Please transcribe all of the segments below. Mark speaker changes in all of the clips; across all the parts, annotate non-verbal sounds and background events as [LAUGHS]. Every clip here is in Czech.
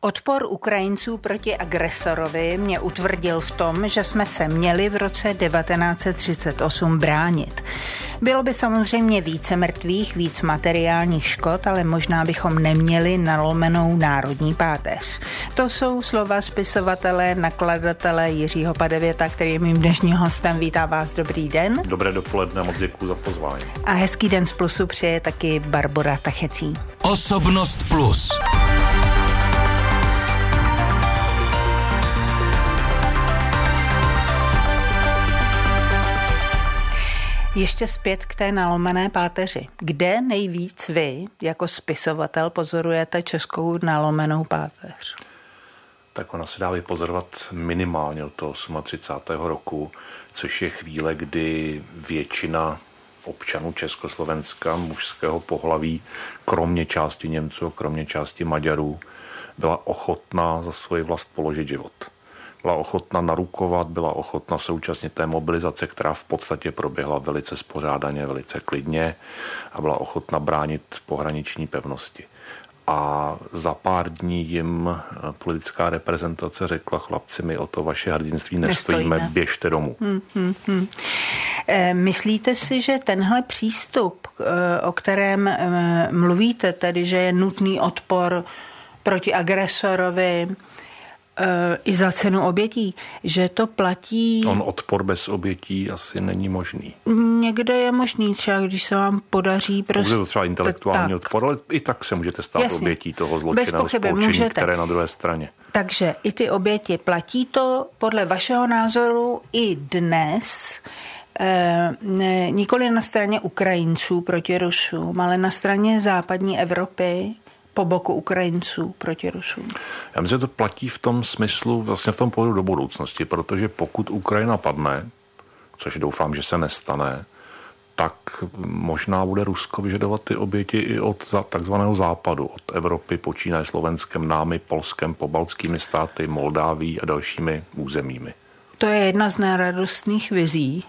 Speaker 1: Odpor Ukrajinců proti agresorovi mě utvrdil v tom, že jsme se měli v roce 1938 bránit. Bylo by samozřejmě více mrtvých, víc materiálních škod, ale možná bychom neměli nalomenou národní páteř. To jsou slova spisovatele, nakladatele Jiřího Padevěta, který je mým dnešním hostem. Vítá vás, dobrý den.
Speaker 2: Dobré dopoledne, moc děkuji za pozvání.
Speaker 1: A hezký den z Plusu přeje taky Barbara Tachecí.
Speaker 3: Osobnost Plus.
Speaker 1: Ještě zpět k té nalomené páteři. Kde nejvíc vy, jako spisovatel, pozorujete českou nalomenou páteř?
Speaker 2: Tak ona se dá vypozorovat minimálně od toho 38. roku, což je chvíle, kdy většina občanů Československa mužského pohlaví, kromě části Němců, kromě části Maďarů, byla ochotná za svoji vlast položit život byla ochotna narukovat, byla ochotna se účastnit té mobilizace, která v podstatě proběhla velice spořádaně, velice klidně a byla ochotna bránit pohraniční pevnosti. A za pár dní jim politická reprezentace řekla, chlapci, my o to vaše hrdinství nestojíme, nestojíme. běžte domů. Hmm, hmm, hmm.
Speaker 1: Myslíte si, že tenhle přístup, eh, o kterém eh, mluvíte, tedy že je nutný odpor proti agresorovi, i za cenu obětí, že to platí...
Speaker 2: On odpor bez obětí asi není možný.
Speaker 1: Někde je možný, třeba když se vám podaří
Speaker 2: prostě... Může to třeba intelektuální tak. odpor, ale i tak se můžete stát Jasně. obětí toho zločinného spolčení, které na druhé straně.
Speaker 1: Takže i ty oběti platí to podle vašeho názoru i dnes, eh, nikoli na straně Ukrajinců proti Rusům, ale na straně západní Evropy, po boku Ukrajinců proti Rusům?
Speaker 2: Já myslím, že to platí v tom smyslu, vlastně v tom pohledu do budoucnosti, protože pokud Ukrajina padne, což doufám, že se nestane, tak možná bude Rusko vyžadovat ty oběti i od takzvaného západu, od Evropy, počínaje Slovenskem, námi, Polskem, pobaltskými státy, Moldáví a dalšími územími.
Speaker 1: To je jedna z neradostných vizí.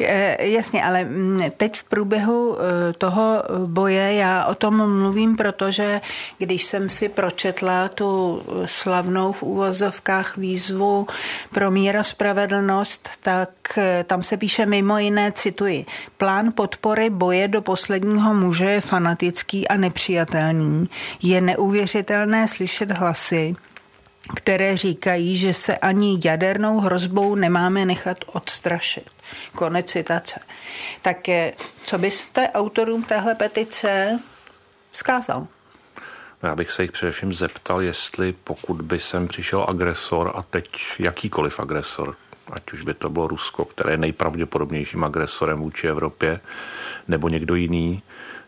Speaker 1: [LAUGHS] Jasně, ale teď v průběhu eh, toho boje já o tom mluvím, protože když jsem si pročetla tu slavnou v úvozovkách výzvu pro míra spravedlnost, tak eh, tam se píše mimo jiné, cituji, plán podpory boje do posledního muže je fanatický a nepřijatelný. Je neuvěřitelné slyšet hlasy, které říkají, že se ani jadernou hrozbou nemáme nechat odstrašit. Konec citace. Tak co byste autorům téhle petice vzkázal?
Speaker 2: No já bych se jich především zeptal, jestli pokud by sem přišel agresor a teď jakýkoliv agresor, ať už by to bylo Rusko, které je nejpravděpodobnějším agresorem vůči Evropě, nebo někdo jiný,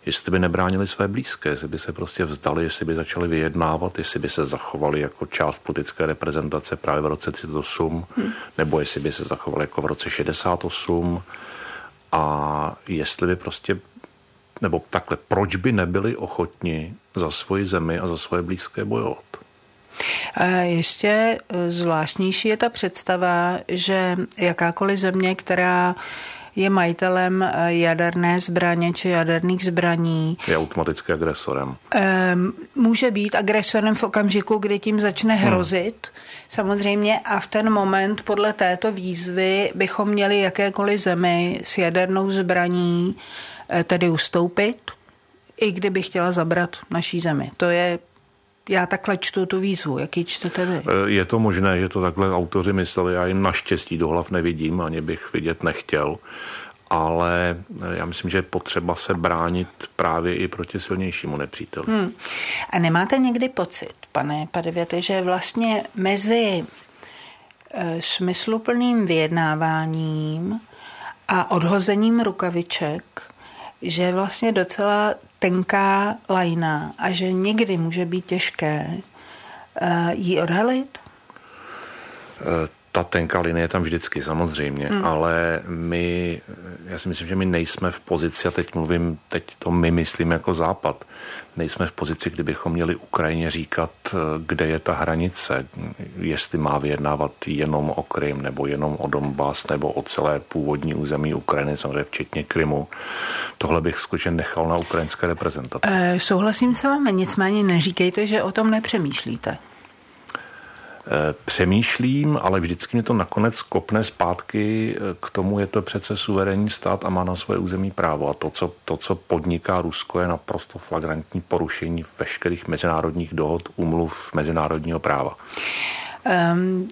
Speaker 2: jestli by nebránili své blízké, jestli by se prostě vzdali, jestli by začali vyjednávat, jestli by se zachovali jako část politické reprezentace právě v roce 38, hmm. nebo jestli by se zachovali jako v roce 68 a jestli by prostě nebo takhle, proč by nebyli ochotni za svoji zemi a za svoje blízké bojovat?
Speaker 1: Ještě e, zvláštnější je ta představa, že jakákoliv země, která je majitelem eh, jaderné zbraně či jaderných zbraní.
Speaker 2: Je automaticky agresorem.
Speaker 1: Může být agresorem v okamžiku, kdy tím začne hmm. hrozit. Hmm. Samozřejmě a v ten moment podle této výzvy bychom měli jakékoliv zemi s jadernou zbraní eh, tedy ustoupit, i kdyby chtěla zabrat naší zemi. To je já takhle čtu tu výzvu. Jaký čtete vy?
Speaker 2: Eh, je to možné, že to takhle autoři mysleli. Já jim naštěstí do hlav nevidím, ani bych vidět nechtěl. Ale eh, já myslím, že je potřeba se bránit právě i proti silnějšímu nepříteli. Hmm.
Speaker 1: A nemáte někdy pocit, pane Padevěte, že vlastně mezi e, smysluplným vyjednáváním a odhozením rukaviček že je vlastně docela tenká lajna a že někdy může být těžké uh, ji odhalit?
Speaker 2: Eh, ta tenká linie je tam vždycky, samozřejmě, hmm. ale my, já si myslím, že my nejsme v pozici, a teď mluvím, teď to my myslím jako Západ, nejsme v pozici, kdybychom měli Ukrajině říkat, kde je ta hranice, jestli má vyjednávat jenom o Krym, nebo jenom o Donbass, nebo o celé původní území Ukrajiny, samozřejmě včetně Krymu. Tohle bych skutečně nechal na ukrajinské reprezentaci.
Speaker 1: E, souhlasím s vámi, nicméně neříkejte, že o tom nepřemýšlíte.
Speaker 2: Eh, přemýšlím, ale vždycky mě to nakonec kopne zpátky eh, k tomu, je to přece suverénní stát a má na své území právo. A to co, to, co podniká Rusko, je naprosto flagrantní porušení veškerých mezinárodních dohod, umluv mezinárodního práva. Um,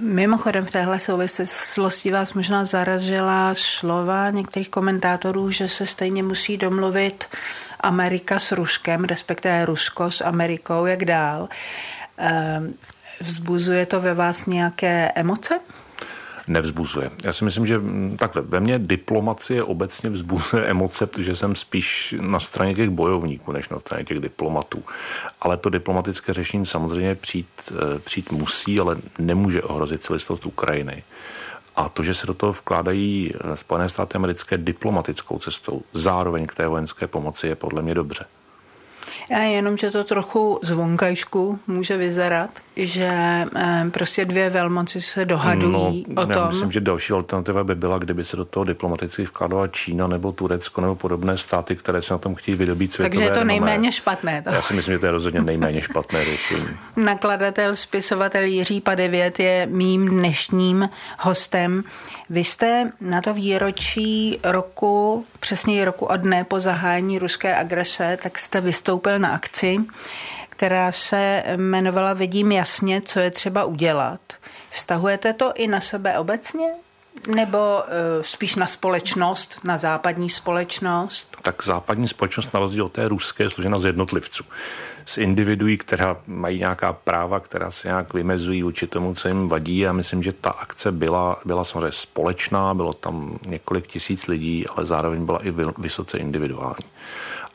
Speaker 1: mimochodem v téhle souvislosti vás možná zaražila slova některých komentátorů, že se stejně musí domluvit Amerika s Ruskem, respektive Rusko s Amerikou, jak dál. Um, Vzbuzuje to ve vás nějaké emoce?
Speaker 2: nevzbuzuje. Já si myslím, že mm, takhle, ve mně diplomacie obecně vzbuzuje emoce, protože jsem spíš na straně těch bojovníků, než na straně těch diplomatů. Ale to diplomatické řešení samozřejmě přijít, eh, přijít musí, ale nemůže ohrozit celistost Ukrajiny. A to, že se do toho vkládají eh, Spojené státy americké diplomatickou cestou, zároveň k té vojenské pomoci, je podle mě dobře.
Speaker 1: Já jenom, že to trochu zvonkajšku může vyzerat, že eh, prostě dvě velmoci se dohadují no, o tom. Já
Speaker 2: myslím, že další alternativa by byla, kdyby se do toho diplomaticky vkládala Čína nebo Turecko nebo podobné státy, které se na tom chtějí vydobít světové
Speaker 1: Takže je to renomé. nejméně špatné. To.
Speaker 2: Já si myslím, že to je rozhodně nejméně špatné řešení. [LAUGHS]
Speaker 1: Nakladatel, spisovatel Jiří Padevět je mým dnešním hostem. Vy jste na to výročí roku, přesně roku od dne po zahájení ruské agrese, tak jste vystoupil na akci, která se jmenovala Vidím jasně, co je třeba udělat. Vztahujete to i na sebe obecně? Nebo uh, spíš na společnost, na západní společnost?
Speaker 2: Tak západní společnost na rozdíl od té ruské je složena z jednotlivců z individuí, která mají nějaká práva, která se nějak vymezují vůči tomu, co jim vadí a myslím, že ta akce byla, byla samozřejmě společná, bylo tam několik tisíc lidí, ale zároveň byla i vysoce individuální.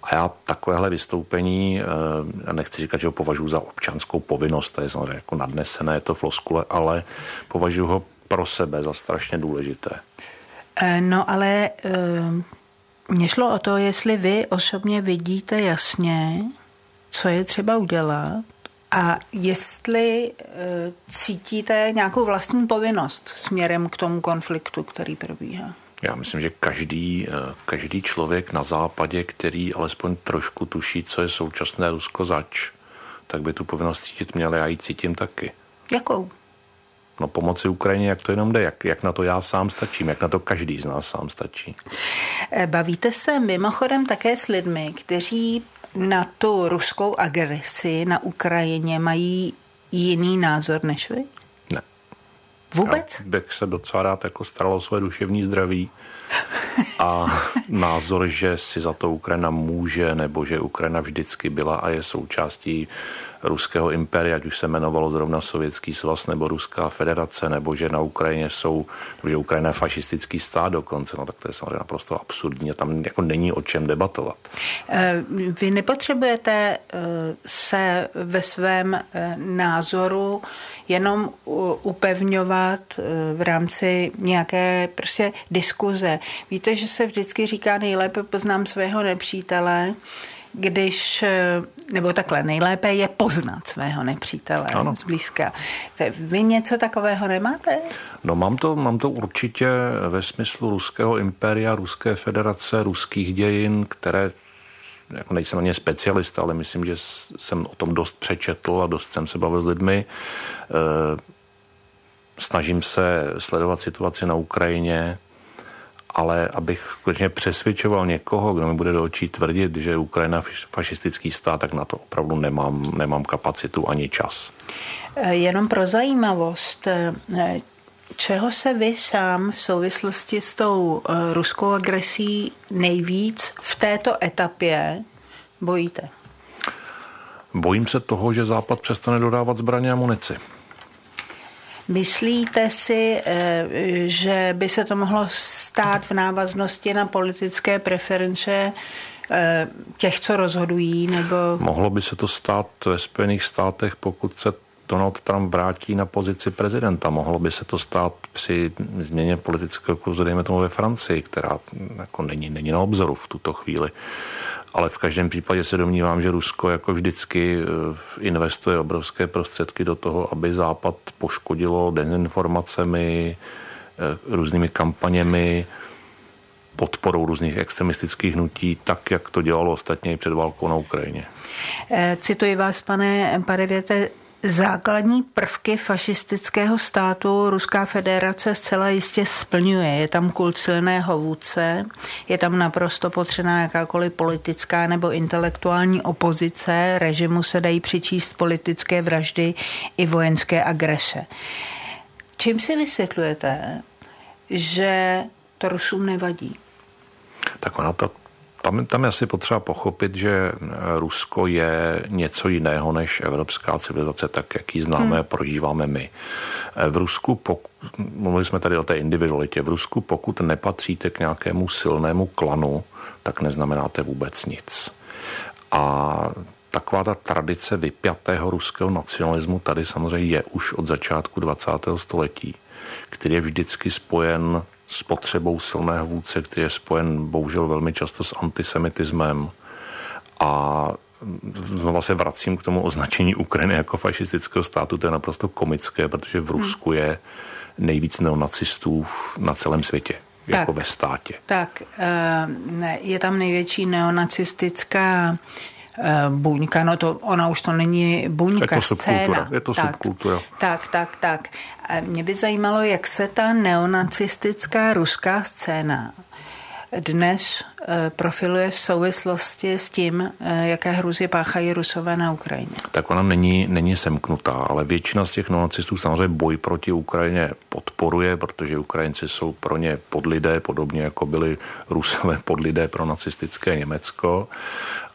Speaker 2: A já takovéhle vystoupení, eh, nechci říkat, že ho považuji za občanskou povinnost, to je samozřejmě jako nadnesené, je to floskule, ale považuji ho pro sebe za strašně důležité.
Speaker 1: Eh, no ale eh, mně šlo o to, jestli vy osobně vidíte jasně, co je třeba udělat a jestli cítíte nějakou vlastní povinnost směrem k tomu konfliktu, který probíhá.
Speaker 2: Já myslím, že každý, e, každý člověk na západě, který alespoň trošku tuší, co je současné Rusko zač, tak by tu povinnost cítit měl. Já ji cítím taky.
Speaker 1: Jakou?
Speaker 2: No pomoci Ukrajině, jak to jenom jde, jak, jak na to já sám stačím, jak na to každý z nás sám stačí.
Speaker 1: E, bavíte se mimochodem také s lidmi, kteří na tu ruskou agresi na Ukrajině mají jiný názor než vy? Vůbec?
Speaker 2: Já bych se docela rád jako staral o své duševní zdraví a [LAUGHS] názor, že si za to Ukrajina může, nebo že Ukrajina vždycky byla a je součástí ruského impéria, ať už se jmenovalo zrovna Sovětský svaz nebo Ruská federace, nebo že na Ukrajině jsou, nebo že Ukrajina je fašistický stát dokonce, no tak to je samozřejmě naprosto absurdní a tam jako není o čem debatovat.
Speaker 1: Eh, vy nepotřebujete eh, se ve svém eh, názoru jenom upevňovat v rámci nějaké prostě diskuze. Víte, že se vždycky říká nejlépe poznám svého nepřítele, když, eh, nebo takhle, nejlépe je poznat svého nepřítele ano. zblízka. Vy něco takového nemáte?
Speaker 2: No mám to, mám to určitě ve smyslu ruského impéria, ruské federace, ruských dějin, které jako nejsem ani specialista, ale myslím, že jsem o tom dost přečetl a dost jsem se bavil s lidmi. Eh, snažím se sledovat situaci na Ukrajině, ale abych skutečně přesvědčoval někoho, kdo mi bude do očí tvrdit, že Ukrajina fašistický stát, tak na to opravdu nemám, nemám kapacitu ani čas.
Speaker 1: Eh, jenom pro zajímavost, eh, čeho se vy sám v souvislosti s tou eh, ruskou agresí nejvíc v této etapě bojíte?
Speaker 2: Bojím se toho, že Západ přestane dodávat zbraně a munici.
Speaker 1: Myslíte si, eh, že by se to mohlo stát v návaznosti na politické preference eh, těch, co rozhodují? Nebo...
Speaker 2: Mohlo by se to stát ve Spojených státech, pokud se Donald Trump vrátí na pozici prezidenta. Mohlo by se to stát při změně politického kurzu, dejme tomu ve Francii, která jako není, není na obzoru v tuto chvíli. Ale v každém případě se domnívám, že Rusko jako vždycky eh, investuje obrovské prostředky do toho, aby Západ poškodilo dezinformacemi, eh, různými kampaněmi, podporou různých extremistických hnutí, tak, jak to dělalo ostatně i před válkou na Ukrajině.
Speaker 1: Eh, cituji vás, pane Padevěte, Základní prvky fašistického státu Ruská federace zcela jistě splňuje. Je tam kult silného vůdce, je tam naprosto potřená jakákoliv politická nebo intelektuální opozice, režimu se dají přičíst politické vraždy i vojenské agrese. Čím si vysvětlujete, že to Rusům nevadí?
Speaker 2: Tak ona to tam, tam je asi potřeba pochopit, že Rusko je něco jiného než evropská civilizace, tak jak ji známe a hmm. prožíváme my. V Rusku, pokud, mluvili jsme tady o té individualitě, v Rusku pokud nepatříte k nějakému silnému klanu, tak neznamenáte vůbec nic. A taková ta tradice vypjatého ruského nacionalismu tady samozřejmě je už od začátku 20. století, který je vždycky spojen s potřebou silného vůdce, který je spojen bohužel velmi často s antisemitismem. A znova se vracím k tomu označení Ukrajiny jako fašistického státu, to je naprosto komické, protože v Rusku je nejvíc neonacistů na celém světě. Jako tak, jako ve státě.
Speaker 1: Tak, eh, je tam největší neonacistická buňka, no to ona už to není buňka,
Speaker 2: je to
Speaker 1: scéna.
Speaker 2: Je to tak, subkultura.
Speaker 1: Tak, tak, tak. Mě by zajímalo, jak se ta neonacistická ruská scéna dnes eh, profiluje v souvislosti s tím, eh, jaké hruzy páchají Rusové na Ukrajině?
Speaker 2: Tak ona není, není semknutá, ale většina z těch neonacistů samozřejmě boj proti Ukrajině podporuje, protože Ukrajinci jsou pro ně podlidé, podobně jako byli Rusové podlidé pro nacistické Německo.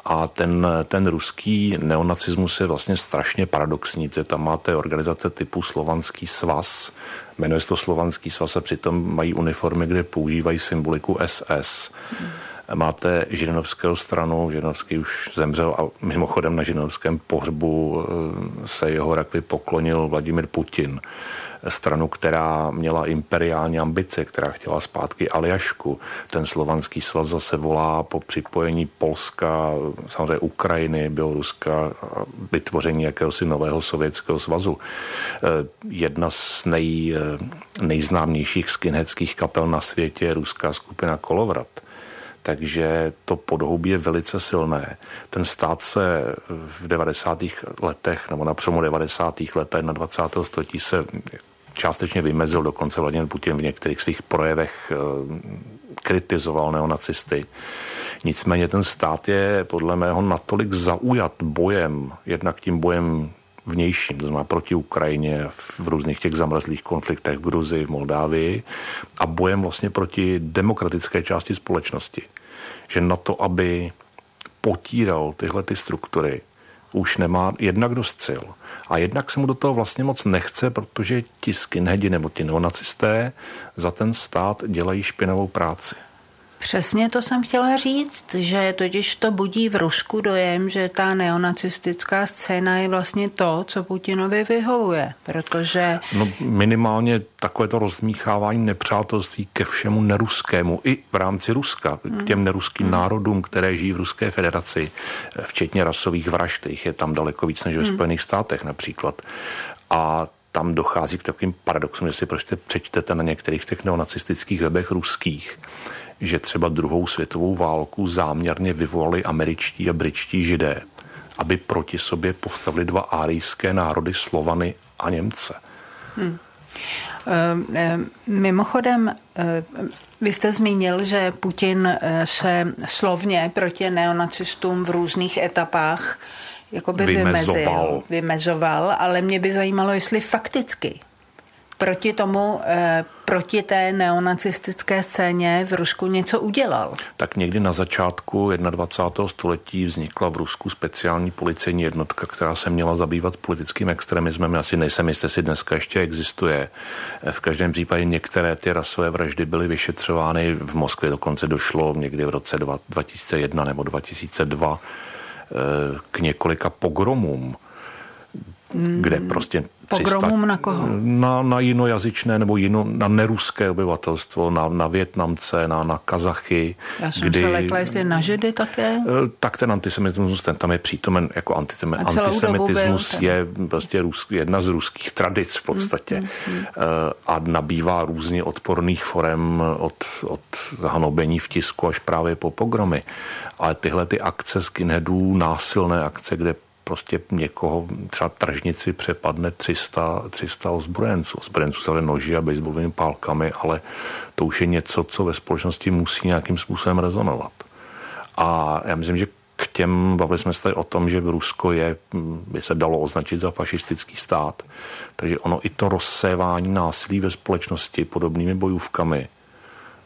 Speaker 2: A ten, ten ruský neonacismus je vlastně strašně paradoxní, protože tam máte organizace typu Slovanský svaz, jmenuje se to Slovanský svaz a přitom mají uniformy, kde používají symboliku SS. Máte Žirinovského stranu, Žirinovský už zemřel a mimochodem na Žirinovském pohřbu eh, se jeho rakvi poklonil Vladimir Putin stranu, která měla imperiální ambice, která chtěla zpátky Aljašku. Ten slovanský svaz zase volá po připojení Polska, samozřejmě Ukrajiny, Běloruska, vytvoření jakéhosi nového sovětského svazu. Eh, jedna z nej, eh, nejznámějších skinheadských kapel na světě je ruská skupina Kolovrat takže to podhoubí je velice silné. Ten stát se v 90. letech, nebo na přelomu 90. let 21. století se částečně vymezil, dokonce Vladimir Putin v některých svých projevech eh, kritizoval neonacisty. Nicméně ten stát je podle mého natolik zaujat bojem, jednak tím bojem vnějším, to znamená proti Ukrajině v různých těch zamrzlých konfliktech v Gruzii, v Moldávii a bojem vlastně proti demokratické části společnosti. Že na to, aby potíral tyhle ty struktury, už nemá jednak dost sil. A jednak se mu do toho vlastně moc nechce, protože ti skinheadi nebo ti neonacisté za ten stát dělají špinavou práci.
Speaker 1: Přesně to jsem chtěla říct, že totiž to budí v Rusku dojem, že ta neonacistická scéna je vlastně to, co Putinovi vyhovuje, protože...
Speaker 2: No minimálně takové to rozmíchávání nepřátelství ke všemu neruskému, i v rámci Ruska, hmm. k těm neruským hmm. národům, které žijí v Ruské federaci, včetně rasových vražd, kterých je tam daleko víc než ve hmm. Spojených státech například. A tam dochází k takovým paradoxům, že si prostě přečtete na některých těch neonacistických webech ruských, že třeba druhou světovou válku záměrně vyvolali američtí a britští židé, aby proti sobě postavili dva árijské národy Slovany a Němce. Hmm.
Speaker 1: Mimochodem, vy jste zmínil, že Putin se slovně proti neonacistům v různých etapách jakoby vymezoval. vymezil, vymezoval, ale mě by zajímalo, jestli fakticky proti tomu, eh, proti té neonacistické scéně v Rusku něco udělal?
Speaker 2: Tak někdy na začátku 21. století vznikla v Rusku speciální policejní jednotka, která se měla zabývat politickým extremismem. Já si nejsem jistý, jestli dneska ještě existuje. V každém případě některé ty rasové vraždy byly vyšetřovány. V Moskvě dokonce došlo někdy v roce 2001 nebo 2002 eh, k několika pogromům kde prostě
Speaker 1: 300, Pogromům na koho?
Speaker 2: Na, na jinojazyčné nebo jino, na neruské obyvatelstvo, na, na Větnamce, na, na Kazachy.
Speaker 1: Já jsem kdy, se lekla, jestli na Židy také?
Speaker 2: Eh, tak ten antisemitismus, ten tam je přítomen jako antisem, antisemitismus je prostě rus, jedna z ruských tradic v podstatě mm, mm, mm. a nabývá různě odporných forem od, od hanobení v tisku až právě po pogromy. Ale tyhle ty akce skinheadů, násilné akce, kde prostě někoho, třeba tržnici přepadne 300, 300 ozbrojenců. Ozbrojenců se noži a baseballovými pálkami, ale to už je něco, co ve společnosti musí nějakým způsobem rezonovat. A já myslím, že k těm, bavili jsme se tady o tom, že Rusko je, by se dalo označit za fašistický stát, takže ono i to rozsévání násilí ve společnosti podobnými bojůvkami,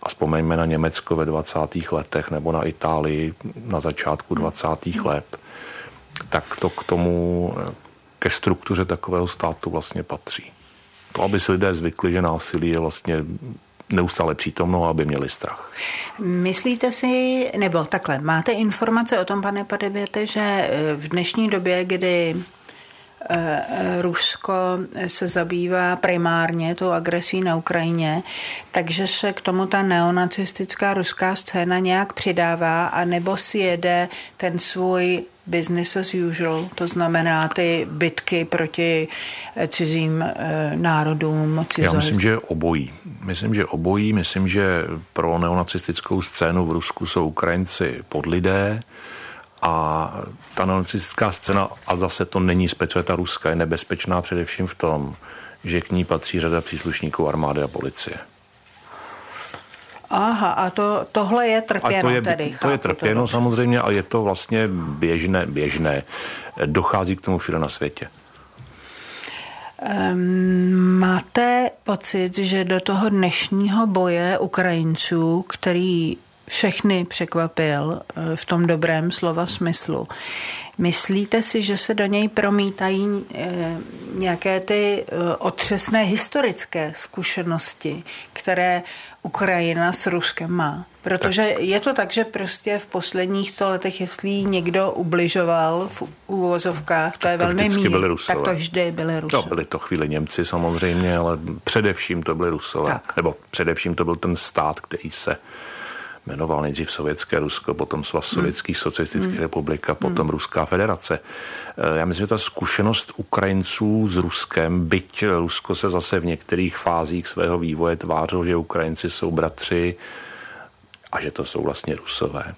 Speaker 2: a vzpomeňme na Německo ve 20. letech nebo na Itálii na začátku 20. let, tak to k tomu, ke struktuře takového státu vlastně patří. To, aby si lidé zvykli, že násilí je vlastně neustále přítomno, aby měli strach.
Speaker 1: Myslíte si, nebo takhle, máte informace o tom, pane Padevěte, že v dnešní době, kdy Eh, Rusko se zabývá primárně tou agresí na Ukrajině, takže se k tomu ta neonacistická ruská scéna nějak přidává a nebo si jede ten svůj business as usual, to znamená ty bitky proti eh, cizím eh, národům.
Speaker 2: Cizo... Já myslím, že obojí. Myslím, že obojí. Myslím, že pro neonacistickou scénu v Rusku jsou Ukrajinci podlidé, a ta nacistická scéna, a zase to není specialita Ruska, je nebezpečná především v tom, že k ní patří řada příslušníků armády a policie.
Speaker 1: Aha, a to, tohle je trpěno a
Speaker 2: to je,
Speaker 1: tedy.
Speaker 2: To je trpěno to samozřejmě a je to vlastně běžné, běžné. Dochází k tomu všude na světě.
Speaker 1: Um, máte pocit, že do toho dnešního boje Ukrajinců, který všechny překvapil eh, v tom dobrém slova smyslu. Myslíte si, že se do něj promítají eh, nějaké ty eh, otřesné historické zkušenosti, které Ukrajina s Ruskem má? Protože tak. je to tak, že prostě v posledních sto letech, jestli někdo ubližoval v úvozovkách, to je to velmi mír, tak to vždy byly Rusové.
Speaker 2: No, byli to chvíli Němci samozřejmě, ale především to byli Rusové. Tak. Nebo především to byl ten stát, který se jmenoval nejdřív Sovětské Rusko, potom Svaz hmm. sovětských socialistických hmm. republik a potom hmm. Ruská federace. Eh, já myslím, že ta zkušenost Ukrajinců s Ruskem, byť Rusko se zase v některých fázích svého vývoje tvářilo, že Ukrajinci jsou bratři a že to jsou vlastně Rusové.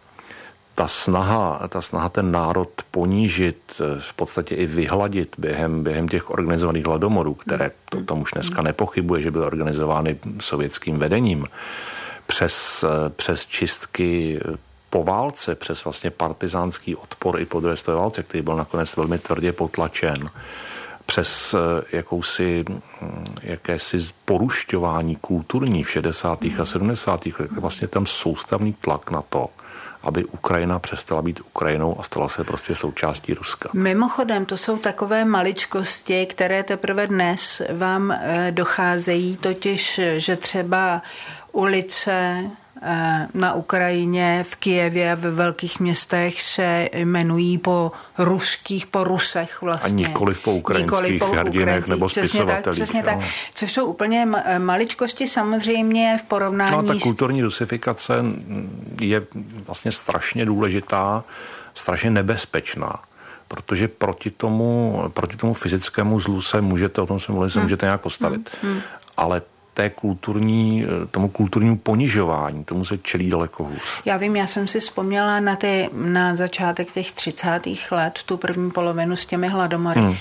Speaker 2: Ta snaha, ta snaha ten národ ponížit, eh, v podstatě i vyhladit během, během těch organizovaných hladomorů, které to, tom už dneska nepochybuje, že byly organizovány sovětským vedením, přes, eh, přes čistky po válce, přes vlastně partizánský odpor i po druhé válce, který byl nakonec velmi tvrdě potlačen, přes eh, jakousi, hm, jakési porušťování kulturní v 60. a 70. letech, vlastně tam soustavný tlak na to, aby Ukrajina přestala být Ukrajinou a stala se prostě součástí Ruska.
Speaker 1: Mimochodem, to jsou takové maličkosti, které teprve dnes vám eh, docházejí, totiž, že třeba ulice eh, na Ukrajině, v Kijevě, ve velkých městech se jmenují po ruských, po Rusech vlastně.
Speaker 2: A nikoliv po ukrajinských nikoli po hrdinech nebo spisovatelích.
Speaker 1: Přesně tak, přesně tak, což jsou úplně maličkosti samozřejmě v porovnání
Speaker 2: No ta kulturní rusifikace je vlastně strašně důležitá, strašně nebezpečná protože proti tomu, proti tomu fyzickému zlu se můžete, o tom jsme mluvili, se hmm. můžete nějak postavit. Hmm. Hmm. Ale té kulturní, tomu kulturnímu ponižování, tomu se čelí daleko hůř.
Speaker 1: Já vím, já jsem si vzpomněla na, ty, na začátek těch 30. let, tu první polovinu s těmi hladomory. Hmm.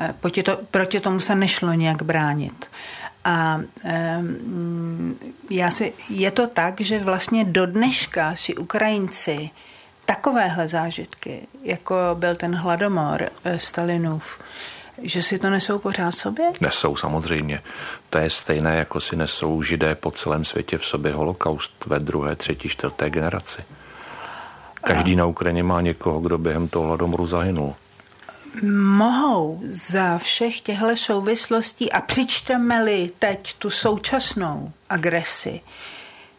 Speaker 1: Eh, proti, to, proti tomu se nešlo nějak bránit. A um, já si, je to tak, že vlastně do dneška si Ukrajinci takovéhle zážitky, jako byl ten hladomor eh, Stalinův, že si to nesou pořád sobě?
Speaker 2: Nesou samozřejmě. To je stejné, jako si nesou židé po celém světě v sobě holokaust ve druhé, třetí, čtvrté generaci. Každý na Ukrajině má někoho, kdo během toho hladomoru zahynul.
Speaker 1: Mohou za všech těchto souvislostí a přičteme-li teď tu současnou agresi,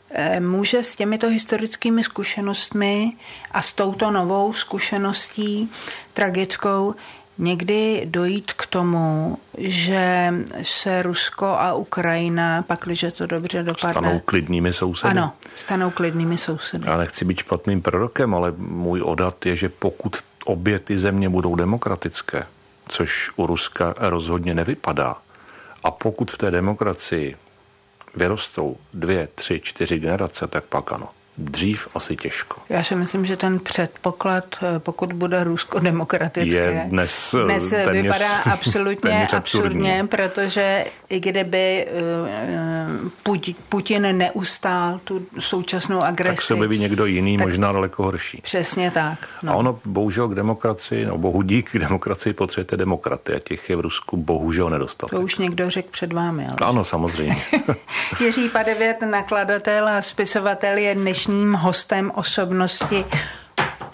Speaker 1: eh, může s těmito historickými zkušenostmi a s touto novou zkušeností tragickou někdy dojít k tomu, že se Rusko a Ukrajina, pakliže to dobře dopadne...
Speaker 2: Stanou klidnými sousedy.
Speaker 1: Ano, stanou klidnými sousedy.
Speaker 2: Já nechci být špatným prorokem, ale můj odhad je, že pokud obě ty země budou demokratické, což u Ruska rozhodně nevypadá, a pokud v té demokracii vyrostou dvě, tři, čtyři generace, tak pak ano. Dřív asi těžko.
Speaker 1: Já si myslím, že ten předpoklad, eh, pokud bude Rusko demokratické,
Speaker 2: je dnes, eh,
Speaker 1: dnes téměř, vypadá absolutně [LAUGHS] absurdně, protože i kdyby eh, Putin neustál tu současnou agresi.
Speaker 2: Tak se objeví někdo jiný, tak, možná daleko horší.
Speaker 1: Přesně tak.
Speaker 2: No. A ono bohužel k demokracii, no bohu dík k demokracii potřebujete demokraty a těch je v Rusku bohužel nedostatek.
Speaker 1: To už někdo řekl před vámi. Ale
Speaker 2: ano, samozřejmě. [LAUGHS]
Speaker 1: Jiří Padevět, nakladatel a spisovatel je dnešní dnešním hostem osobnosti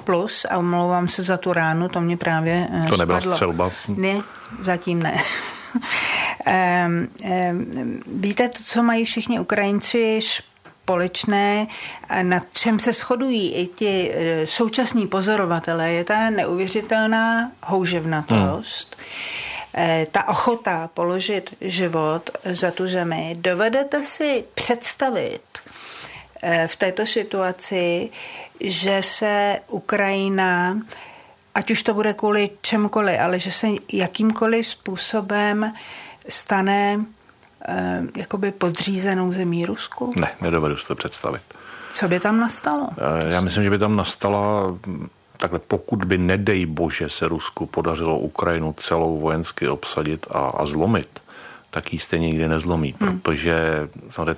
Speaker 1: plus a omlouvám se za tu ránu, to mě právě
Speaker 2: eh, To nebyla spadlo. střelba?
Speaker 1: Ne, zatím ne. [LAUGHS] víte, to, co mají všichni Ukrajinci společné, nad čem se shodují i ti eh, současní pozorovatelé, je ta neuvěřitelná houževnatost, hmm. ta ochota položit život za tu zemi. Dovedete si představit, Eh, v této situaci, že se Ukrajina, ať už to bude kvůli čemukoliv, ale že se jakýmkoliv způsobem stane eh, jakoby podřízenou zemí Rusku?
Speaker 2: Ne, nedovedu si to představit.
Speaker 1: Co by tam nastalo?
Speaker 2: Eh, já myslím, že by tam nastala takhle pokud by nedej bože se Rusku podařilo Ukrajinu celou vojensky obsadit a, a zlomit, tak ji stejně nikdy nezlomí, hmm. protože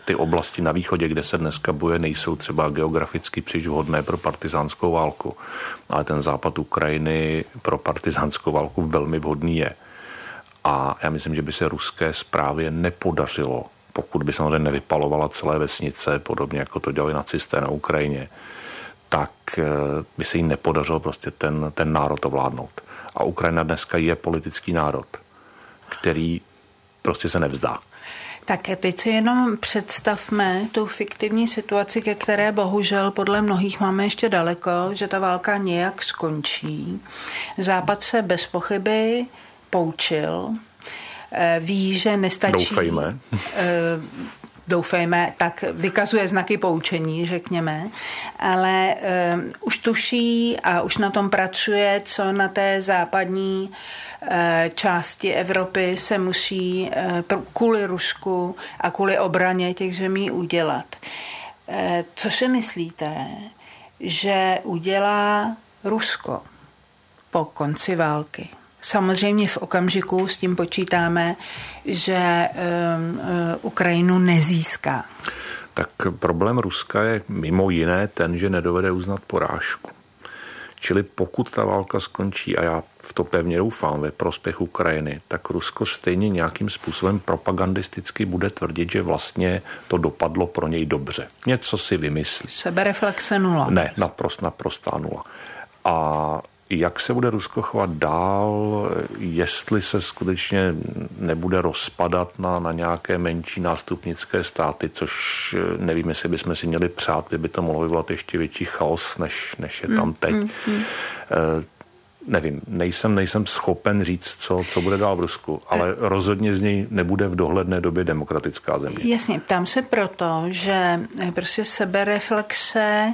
Speaker 2: ty oblasti na východě, kde se dneska boje, nejsou třeba geograficky příliš vhodné pro partizánskou válku. Ale ten západ Ukrajiny pro partizánskou válku velmi vhodný je. A já myslím, že by se ruské zprávě nepodařilo, pokud by samozřejmě nevypalovala celé vesnice, podobně jako to dělali nacisté na Ukrajině, tak eh, by se jí nepodařilo prostě ten, ten národ ovládnout. A Ukrajina dneska je politický národ, který prostě se nevzdá.
Speaker 1: Tak teď si jenom představme tu fiktivní situaci, ke které bohužel podle mnohých máme ještě daleko, že ta válka nějak skončí. Západ se bez pochyby poučil, eh, ví, že nestačí...
Speaker 2: Doufejme.
Speaker 1: Doufejme, tak vykazuje znaky poučení, řekněme, ale uh, už tuší a už na tom pracuje, co na té západní uh, části Evropy se musí eh, kvůli Rusku a kvůli obraně těch zemí udělat. Eh, co si myslíte, že udělá Rusko po konci války? Samozřejmě v okamžiku s tím počítáme, že Ukrajinu nezíská.
Speaker 2: Tak problém Ruska je mimo jiné ten, že nedovede uznat porážku. Čili pokud ta válka skončí, a já v to pevně doufám, ve prospěch Ukrajiny, tak Rusko stejně nějakým způsobem propagandisticky bude tvrdit, že vlastně to dopadlo pro něj dobře. Něco si vymyslí.
Speaker 1: Sebereflexe nula.
Speaker 2: Ne, naprost, naprostá nula. A jak se bude Rusko chovat dál, jestli se skutečně nebude rozpadat na, na nějaké menší nástupnické státy, což eh, nevím, jestli bychom si měli přát, kdyby to mohlo vyvolat ještě větší chaos, než, než je tam mm, teď. Mm, mm. Nevím, nejsem, nejsem schopen říct, co, co bude dál v Rusku, ale e... rozhodně z něj nebude v dohledné době demokratická země.
Speaker 1: Jasně, ptám se proto, že prostě sebereflexe Eh,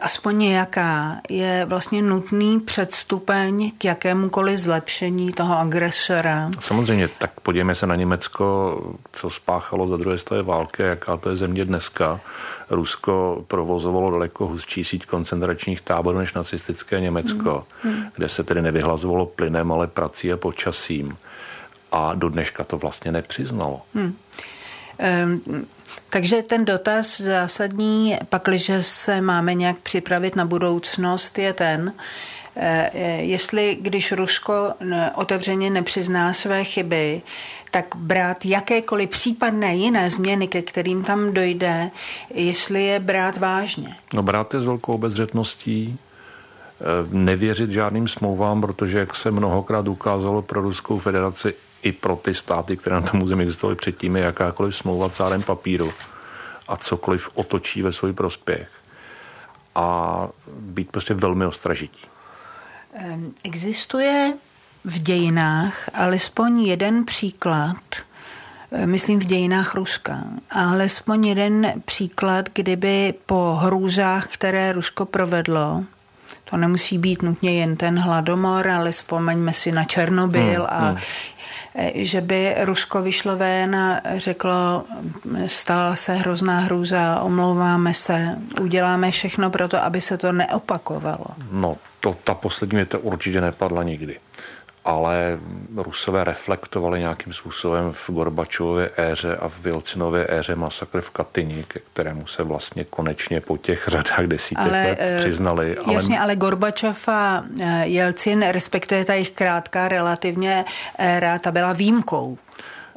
Speaker 1: aspoň nějaká, je vlastně nutný předstupeň k jakémukoliv zlepšení toho agresora.
Speaker 2: Samozřejmě, tak podívejme se na Německo, co spáchalo za druhé světové války, jaká to je země dneska. Rusko provozovalo daleko hustší síť koncentračních táborů než nacistické Německo, hmm. Hmm. kde se tedy nevyhlazovalo plynem, ale prací a počasím. A do dneška to vlastně nepřiznalo. Hmm.
Speaker 1: Um, takže ten dotaz zásadní, pakliže se máme nějak připravit na budoucnost, je ten, eh, jestli když Rusko otevřeně nepřizná své chyby, tak brát jakékoliv případné jiné změny, ke kterým tam dojde, jestli je brát vážně.
Speaker 2: No brát je s velkou obezřetností, eh, nevěřit žádným smlouvám, protože jak se mnohokrát ukázalo pro Ruskou federaci, i pro ty státy, které na tom území existovaly předtím, je jakákoliv smlouva cárem papíru a cokoliv otočí ve svůj prospěch. A být prostě velmi ostražití.
Speaker 1: Existuje v dějinách alespoň jeden příklad, eh, myslím v dějinách Ruska, alespoň jeden příklad, kdyby po hrůzách, které Rusko provedlo, to nemusí být nutně jen ten hladomor, ale vzpomeňme si na Černobyl hmm, a hmm. Že by Rusko vyšlo ven a řeklo, stala se hrozná hrůza, omlouváme se, uděláme všechno pro to, aby se to neopakovalo.
Speaker 2: No, to, ta poslední věta určitě nepadla nikdy ale Rusové reflektovali nějakým způsobem v Gorbačově éře a v Vilcinově éře masakr v Katyni, ke kterému se vlastně konečně po těch řadách desítek ale, let eh, přiznali.
Speaker 1: Ale... Jasně, ale Gorbačov a eh, Jelcin, respektive ta jejich krátká relativně éra, ta byla výjimkou.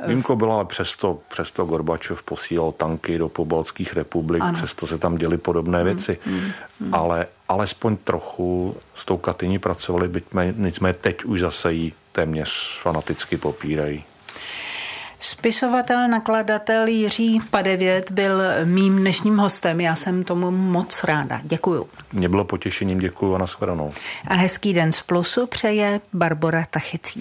Speaker 2: Výjimkou byla, ale přesto, přesto Gorbačov posílal tanky do pobaltských republik, ano. přesto se tam děly podobné mm, věci. Mm, mm. Ale alespoň trochu s tou Katyní pracovali, byť mé, nicméně teď už zase jí téměř fanaticky popírají.
Speaker 1: Spisovatel, nakladatel Jiří Padevět byl mým dnešním hostem. Já jsem tomu moc ráda. Děkuju.
Speaker 2: Mě bylo potěšením, děkuju a nashledanou.
Speaker 1: A hezký den z Plusu přeje Barbara Tachecí.